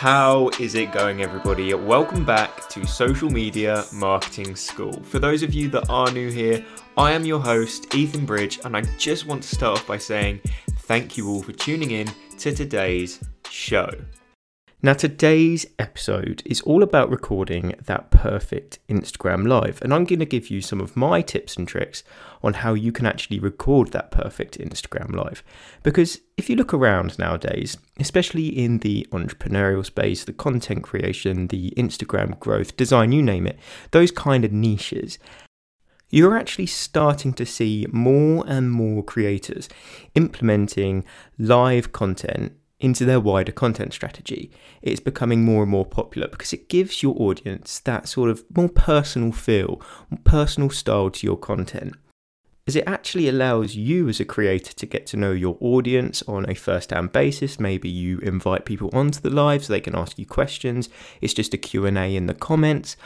How is it going, everybody? Welcome back to Social Media Marketing School. For those of you that are new here, I am your host, Ethan Bridge, and I just want to start off by saying thank you all for tuning in to today's show. Now, today's episode is all about recording that perfect Instagram live, and I'm going to give you some of my tips and tricks on how you can actually record that perfect Instagram live. Because if you look around nowadays, especially in the entrepreneurial space, the content creation, the Instagram growth, design, you name it, those kind of niches, you're actually starting to see more and more creators implementing live content into their wider content strategy. It's becoming more and more popular because it gives your audience that sort of more personal feel, personal style to your content. As it actually allows you as a creator to get to know your audience on a first hand basis. Maybe you invite people onto the live so they can ask you questions. It's just a Q&A in the comments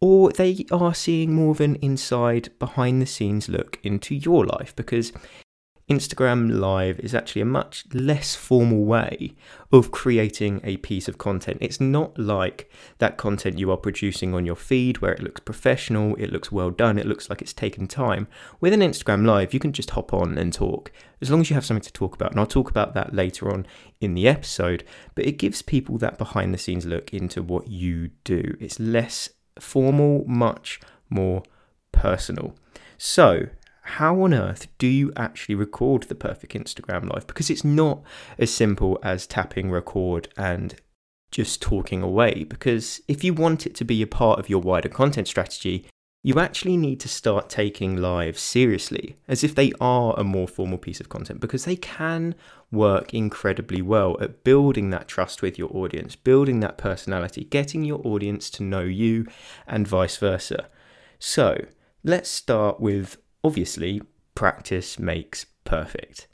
or they are seeing more of an inside behind the scenes look into your life because Instagram Live is actually a much less formal way of creating a piece of content. It's not like that content you are producing on your feed where it looks professional, it looks well done, it looks like it's taken time. With an Instagram Live, you can just hop on and talk as long as you have something to talk about. And I'll talk about that later on in the episode, but it gives people that behind the scenes look into what you do. It's less formal, much more personal. So, how on earth do you actually record the perfect Instagram live? Because it's not as simple as tapping record and just talking away. Because if you want it to be a part of your wider content strategy, you actually need to start taking live seriously as if they are a more formal piece of content because they can work incredibly well at building that trust with your audience, building that personality, getting your audience to know you, and vice versa. So, let's start with Obviously, practice makes perfect.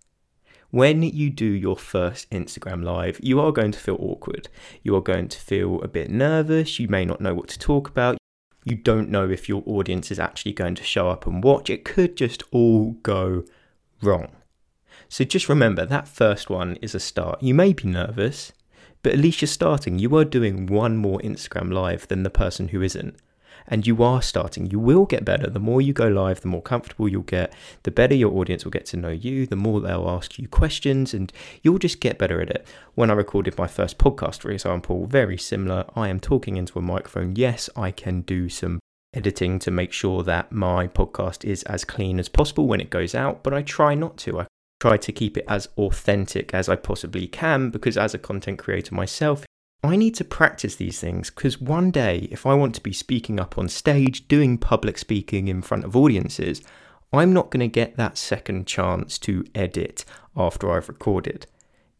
When you do your first Instagram live, you are going to feel awkward. You are going to feel a bit nervous. You may not know what to talk about. You don't know if your audience is actually going to show up and watch. It could just all go wrong. So just remember that first one is a start. You may be nervous, but at least you're starting. You are doing one more Instagram live than the person who isn't and you are starting, you will get better. The more you go live, the more comfortable you'll get, the better your audience will get to know you, the more they'll ask you questions, and you'll just get better at it. When I recorded my first podcast, for example, very similar. I am talking into a microphone. Yes, I can do some editing to make sure that my podcast is as clean as possible when it goes out, but I try not to. I try to keep it as authentic as I possibly can because as a content creator myself, I need to practice these things because one day, if I want to be speaking up on stage, doing public speaking in front of audiences, I'm not going to get that second chance to edit after I've recorded.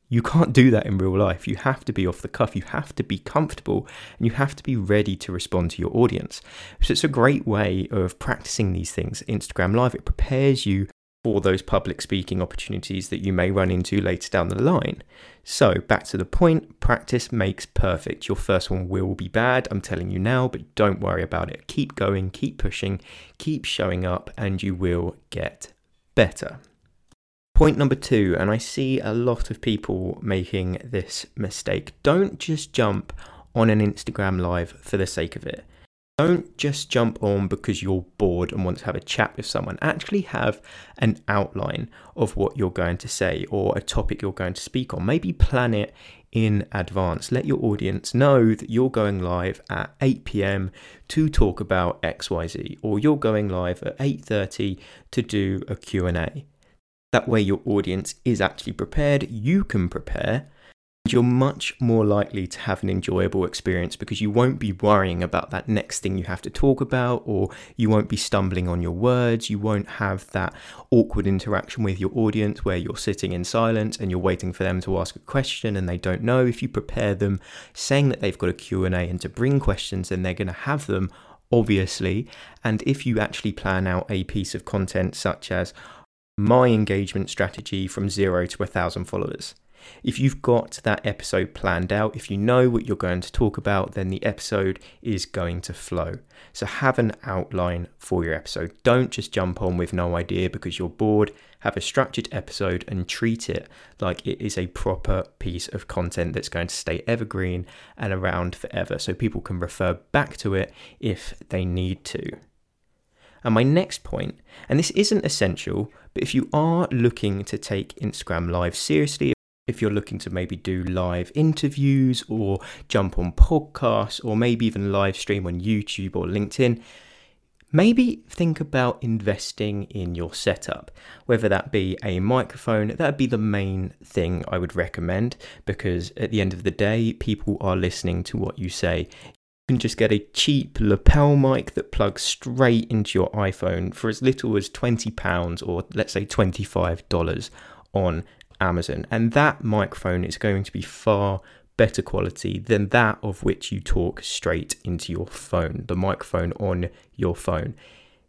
You can't do that in real life. You have to be off the cuff, you have to be comfortable, and you have to be ready to respond to your audience. So, it's a great way of practicing these things. Instagram Live, it prepares you for those public speaking opportunities that you may run into later down the line. So, back to the point practice makes perfect. Your first one will be bad, I'm telling you now, but don't worry about it. Keep going, keep pushing, keep showing up, and you will get better. Point number two, and I see a lot of people making this mistake don't just jump on an Instagram live for the sake of it. Don't just jump on because you're bored and want to have a chat with someone. Actually, have an outline of what you're going to say or a topic you're going to speak on. Maybe plan it in advance. Let your audience know that you're going live at 8 p.m. to talk about XYZ or you're going live at 8:30 to do a Q&A. That way your audience is actually prepared, you can prepare you're much more likely to have an enjoyable experience because you won't be worrying about that next thing you have to talk about, or you won't be stumbling on your words. You won't have that awkward interaction with your audience where you're sitting in silence and you're waiting for them to ask a question and they don't know. If you prepare them saying that they've got a Q&A and to bring questions, then they're going to have them, obviously. And if you actually plan out a piece of content such as my engagement strategy from zero to a thousand followers If you've got that episode planned out, if you know what you're going to talk about, then the episode is going to flow. So have an outline for your episode. Don't just jump on with no idea because you're bored. Have a structured episode and treat it like it is a proper piece of content that's going to stay evergreen and around forever so people can refer back to it if they need to. And my next point, and this isn't essential, but if you are looking to take Instagram Live seriously, if you're looking to maybe do live interviews or jump on podcasts or maybe even live stream on YouTube or LinkedIn, maybe think about investing in your setup, whether that be a microphone, that'd be the main thing I would recommend because at the end of the day, people are listening to what you say. You can just get a cheap lapel mic that plugs straight into your iPhone for as little as £20 or let's say $25 on Amazon. And that microphone is going to be far better quality than that of which you talk straight into your phone. The microphone on your phone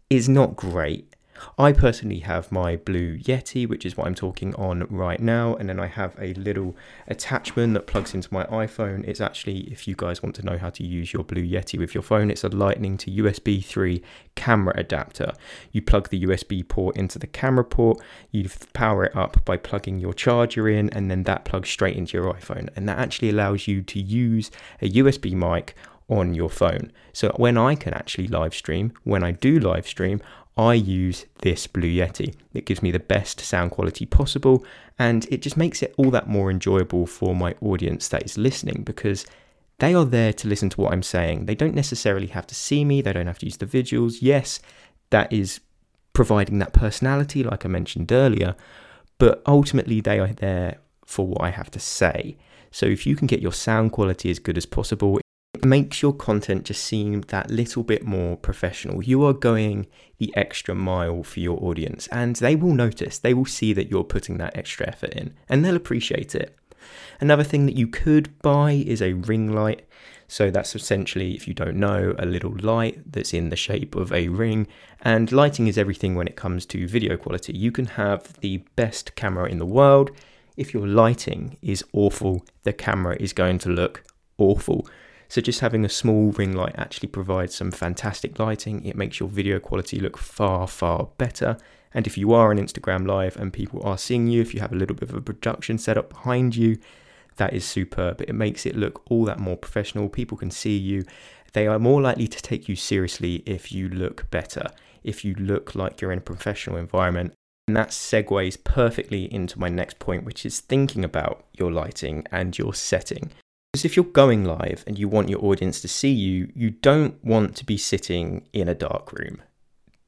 is not great I personally have my Blue Yeti, which is what I'm talking on right now, and then I have a little attachment that plugs into my iPhone. It's actually, if you guys want to know how to use your Blue Yeti with your phone, it's a Lightning to USB 3 camera adapter. You plug the USB port into the camera port, you power it up by plugging your charger in, and then that plugs straight into your iPhone. And that actually allows you to use a USB mic on your phone. So when I can actually live stream, when I do live stream, I use this Blue Yeti. It gives me the best sound quality possible and it just makes it all that more enjoyable for my audience that is listening because they are there to listen to what I'm saying. They don't necessarily have to see me, they don't have to use the visuals. Yes, that is providing that personality, like I mentioned earlier, but ultimately they are there for what I have to say. So if you can get your sound quality as good as possible, makes your content just seem that little bit more professional. You are going the extra mile for your audience, and they will notice, they will see that you're putting that extra effort in, and they'll appreciate it. Another thing that you could buy is a ring light. So that's essentially, if you don't know, a little light that's in the shape of a ring. And lighting is everything when it comes to video quality. You can have the best camera in the world. If your lighting is awful, the camera is going to look awful. So just having a small ring light actually provides some fantastic lighting. It makes your video quality look far, far better. And if you are on Instagram Live and people are seeing you, if you have a little bit of a production setup behind you, that is superb. It makes it look all that more professional. People can see you. They are more likely to take you seriously if you look better, if you look like you're in a professional environment. And that segues perfectly into my next point, which is thinking about your lighting and your setting. Because if you're going live and you want your audience to see you, you don't want to be sitting in a dark room.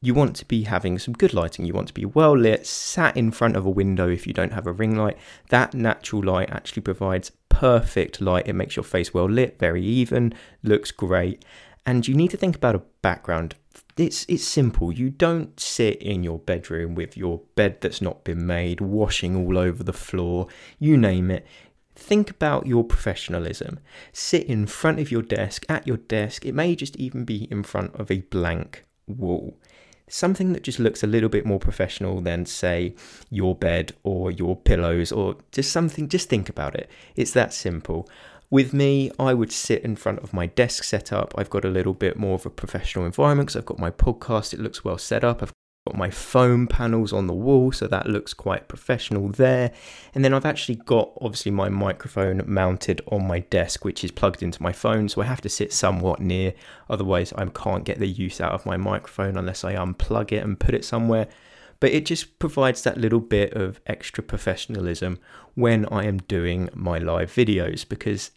You want to be having some good lighting. You want to be well lit, sat in front of a window if you don't have a ring light. That natural light actually provides perfect light. It makes your face well lit, very even, looks great. And you need to think about a background. It's it's simple. You don't sit in your bedroom with your bed that's not been made, washing all over the floor, you name it. Think about your professionalism. Sit in front of your desk, at your desk. It may just even be in front of a blank wall. Something that just looks a little bit more professional than, say, your bed or your pillows or just something. Just think about it. It's that simple. With me, I would sit in front of my desk setup. I've got a little bit more of a professional environment because I've got my podcast. It looks well set up. I've got my foam panels on the wall, so that looks quite professional there. And then I've actually got obviously my microphone mounted on my desk, which is plugged into my phone, so I have to sit somewhat near, otherwise, I can't get the use out of my microphone unless I unplug it and put it somewhere. But it just provides that little bit of extra professionalism when I am doing my live videos because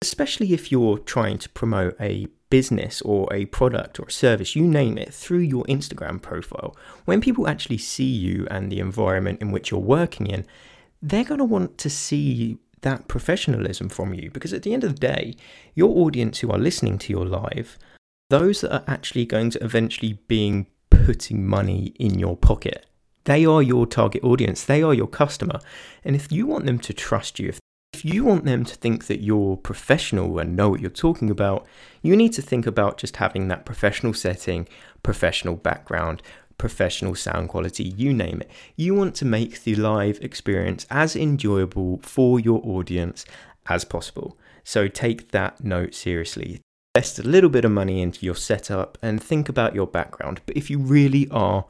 especially if you're trying to promote a business or a product or a service, you name it, through your Instagram profile, when people actually see you and the environment in which you're working in, they're going to want to see that professionalism from you because at the end of the day, your audience who are listening to your live, those that are actually going to eventually being putting money in your pocket. They are your target audience. They are your customer. And if you want them to trust you, if if you want them to think that you're professional and know what you're talking about, you need to think about just having that professional setting, professional background, professional sound quality, you name it. You want to make the live experience as enjoyable for your audience as possible. So take that note seriously. Invest a little bit of money into your setup and think about your background. But if you really are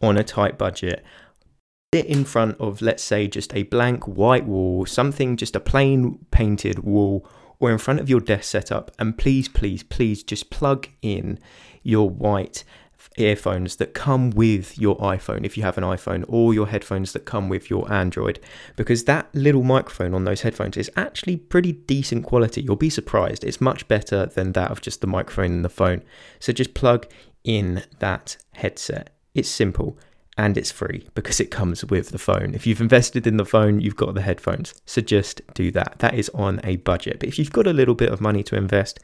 on a tight budget, sit in front of, let's say, just a blank white wall, something just a plain painted wall, or in front of your desk setup, and please, please, please just plug in your white earphones that come with your iPhone if you have an iPhone or your headphones that come with your Android because that little microphone on those headphones is actually pretty decent quality. You'll be surprised. It's much better than that of just the microphone in the phone. So just plug in that headset. It's simple and it's free because it comes with the phone. If you've invested in the phone, you've got the headphones. So just do that. That is on a budget. But if you've got a little bit of money to invest,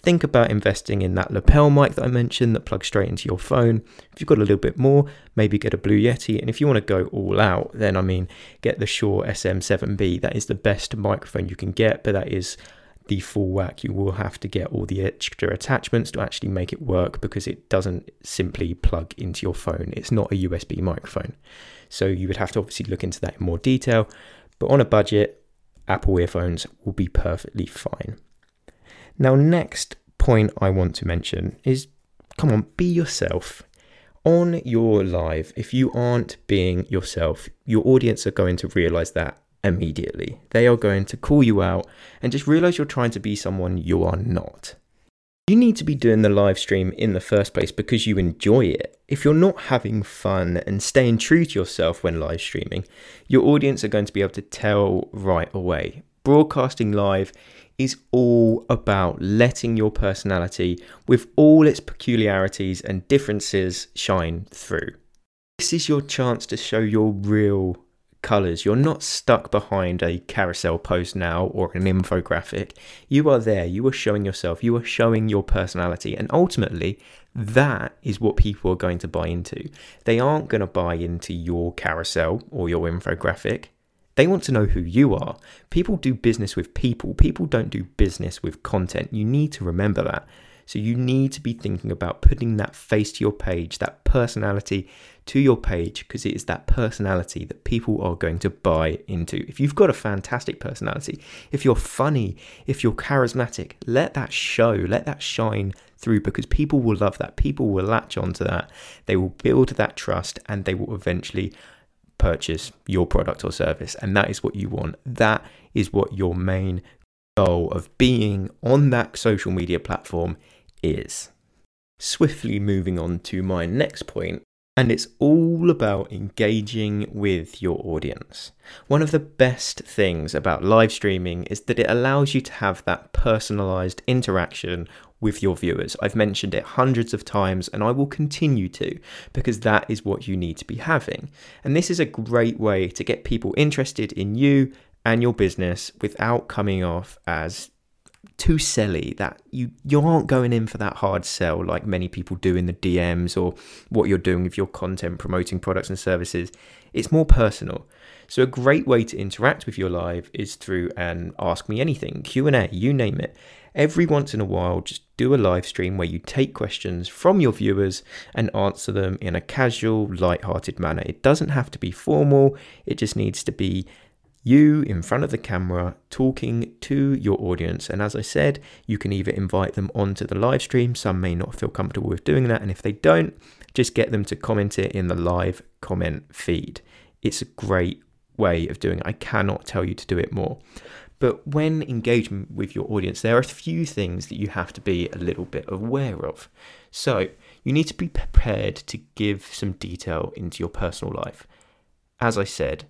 think about investing in that lapel mic that I mentioned that plugs straight into your phone. If you've got a little bit more, maybe get a Blue Yeti. And if you want to go all out, then I mean, get the Shure SM7B. That is the best microphone you can get, but that is the full whack. You will have to get all the extra attachments to actually make it work because it doesn't simply plug into your phone. It's not a USB microphone. So you would have to obviously look into that in more detail. But on a budget, Apple earphones will be perfectly fine. Now, next point I want to mention is come on, be yourself. On your live, if you aren't being yourself, your audience are going to realize that immediately. They are going to call you out and just realize you're trying to be someone you are not. You need to be doing the live stream in the first place because you enjoy it. If you're not having fun and staying true to yourself when live streaming, your audience are going to be able to tell right away. Broadcasting live is all about letting your personality, with all its peculiarities and differences, shine through. This is your chance to show your real colours. You're not stuck behind a carousel post now or an infographic. You are there, you are showing yourself, you are showing your personality, and ultimately, that is what people are going to buy into. They aren't going to buy into your carousel or your infographic. They want to know who you are. People do business with people, people don't do business with content. You need to remember that. So you need to be thinking about putting that face to your page, that personality to your page, because it is that personality that people are going to buy into. If you've got a fantastic personality, if you're funny, if you're charismatic, let that show, let that shine through because people will love that. People will latch onto that. They will build that trust and they will eventually purchase your product or service. And that is what you want. That is what your main goal of being on that social media platform is. Swiftly moving on to my next point, and it's all about engaging with your audience. One of the best things about live streaming is that it allows you to have that personalized interaction with your viewers. I've mentioned it hundreds of times and I will continue to because that is what you need to be having. And this is a great way to get people interested in you and your business without coming off as too selly that you you aren't going in for that hard sell like many people do in the DMs or what you're doing with your content promoting products and services. It's more personal. So a great way to interact with your live is through an ask me anything Q&A you name it. Every once in a while, just do a live stream where you take questions from your viewers and answer them in a casual, light-hearted manner. It doesn't have to be formal, it just needs to be you in front of the camera talking to your audience. And as I said, you can either invite them onto the live stream, some may not feel comfortable with doing that, and if they don't, just get them to comment it in the live comment feed. It's a great way of doing it. I cannot tell you to do it more. But when engaging with your audience, there are a few things that you have to be a little bit aware of. So, you need to be prepared to give some detail into your personal life. As I said,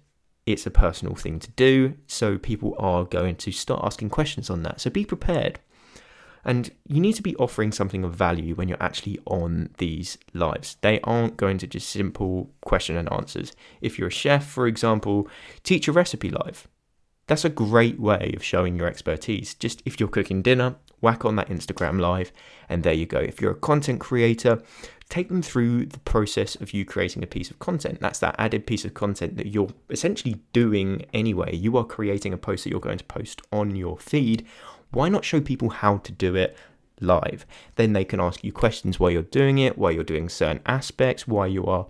it's a personal thing to do, so people are going to start asking questions on that. So, be prepared. And you need to be offering something of value when you're actually on these lives. They aren't going to just simple question and answers. If you're a chef, for example, teach a recipe live that's a great way of showing your expertise. Just if you're cooking dinner, whack on that Instagram live, and there you go. If you're a content creator, take them through the process of you creating a piece of content. That's that added piece of content that you're essentially doing anyway. You are creating a post that you're going to post on your feed. Why not show people how to do it? live. Then they can ask you questions while you're doing it, while you're doing certain aspects, why you are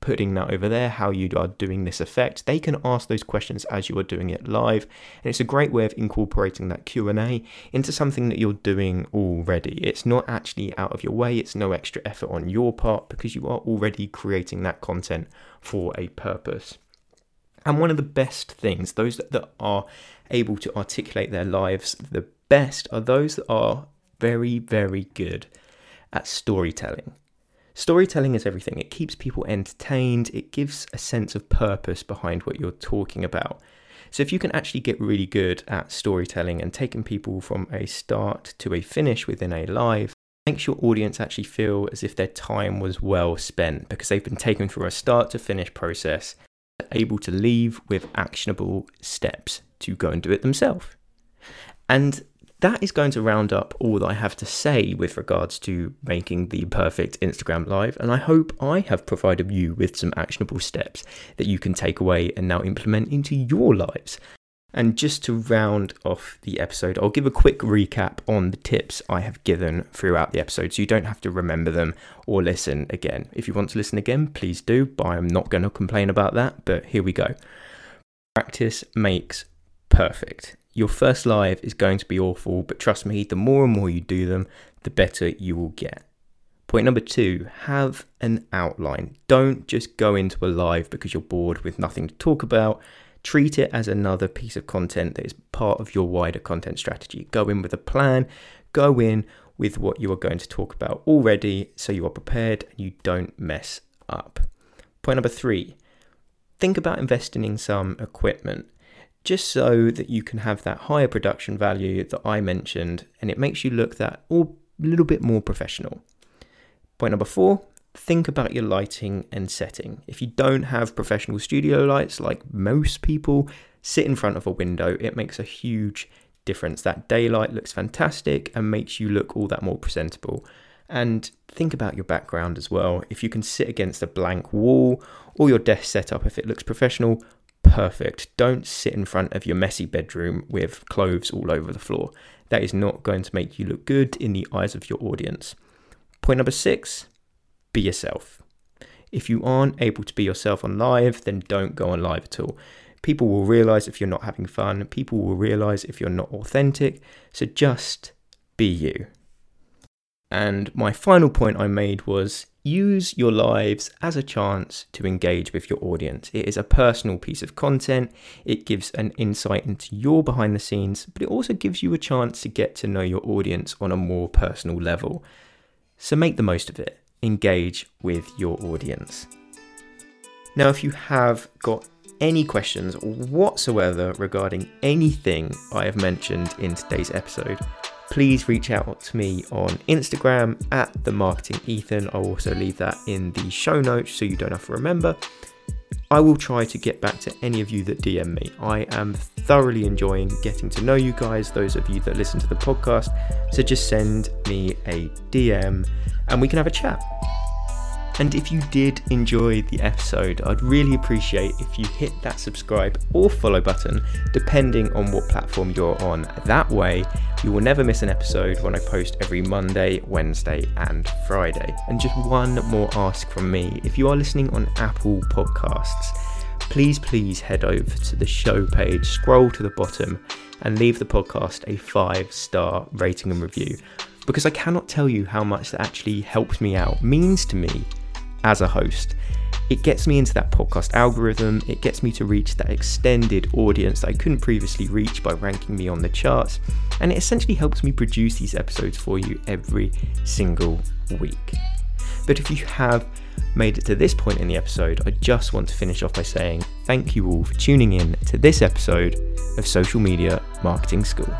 putting that over there, how you are doing this effect. They can ask those questions as you are doing it live, and it's a great way of incorporating that Q&A into something that you're doing already. It's not actually out of your way, it's no extra effort on your part because you are already creating that content for a purpose. And one of the best things, those that, are able to articulate their lives the best are those that are very, very good at storytelling. Storytelling is everything. It keeps people entertained, it gives a sense of purpose behind what you're talking about. So, if you can actually get really good at storytelling and taking people from a start to a finish within a live, makes your audience actually feel as if their time was well spent because they've been taken through a start to finish process, able to leave with actionable steps to go and do it themselves. And that is going to round up all that I have to say with regards to making the perfect Instagram live. And I hope I have provided you with some actionable steps that you can take away and now implement into your lives. And just to round off the episode, I'll give a quick recap on the tips I have given throughout the episode so you don't have to remember them or listen again. If you want to listen again, please do, but I'm not going to complain about that. But here we go. Practice makes perfect. Your first live is going to be awful, but trust me, the more and more you do them, the better you will get. Point number two, have an outline. Don't just go into a live because you're bored with nothing to talk about. Treat it as another piece of content that is part of your wider content strategy. Go in with a plan, go in with what you are going to talk about already so you are prepared and you don't mess up. Point number three, think about investing in some equipment just so that you can have that higher production value that I mentioned and it makes you look that a little bit more professional. Point number four, think about your lighting and setting. If you don't have professional studio lights like most people, sit in front of a window. It makes a huge difference. That daylight looks fantastic and makes you look all that more presentable. And think about your background as well. If you can sit against a blank wall or your desk setup, if it looks professional, perfect. Don't sit in front of your messy bedroom with clothes all over the floor. That is not going to make you look good in the eyes of your audience. Point number six be yourself. If you aren't able to be yourself on live, then don't go on live at all. People will realize if you're not having fun, people will realize if you're not authentic. So just be you. And my final point I made was use your lives as a chance to engage with your audience. It is a personal piece of content, it gives an insight into your behind the scenes, but it also gives you a chance to get to know your audience on a more personal level. So make the most of it, engage with your audience. Now, if you have got any questions whatsoever regarding anything I have mentioned in today's episode, please reach out to me on Instagram at the marketing Ethan. I'll also leave that in the show notes so you don't have to remember. I will try to get back to any of you that DM me. I am thoroughly enjoying getting to know you guys, those of you that listen to the podcast. So just send me a DM and we can have a chat. And if you did enjoy the episode, I'd really appreciate if you hit that subscribe or follow button, depending on what platform you're on. That way, you will never miss an episode when I post every Monday, Wednesday, and Friday. And just one more ask from me if you are listening on Apple Podcasts, please, please head over to the show page, scroll to the bottom, and leave the podcast a five star rating and review because I cannot tell you how much that actually helps me out, means to me as a host. It gets me into that podcast algorithm, it gets me to reach that extended audience that I couldn't previously reach by ranking me on the charts, and it essentially helps me produce these episodes for you every single week. But if you have made it to this point in the episode, I just want to finish off by saying thank you all for tuning in to this episode of Social Media Marketing School.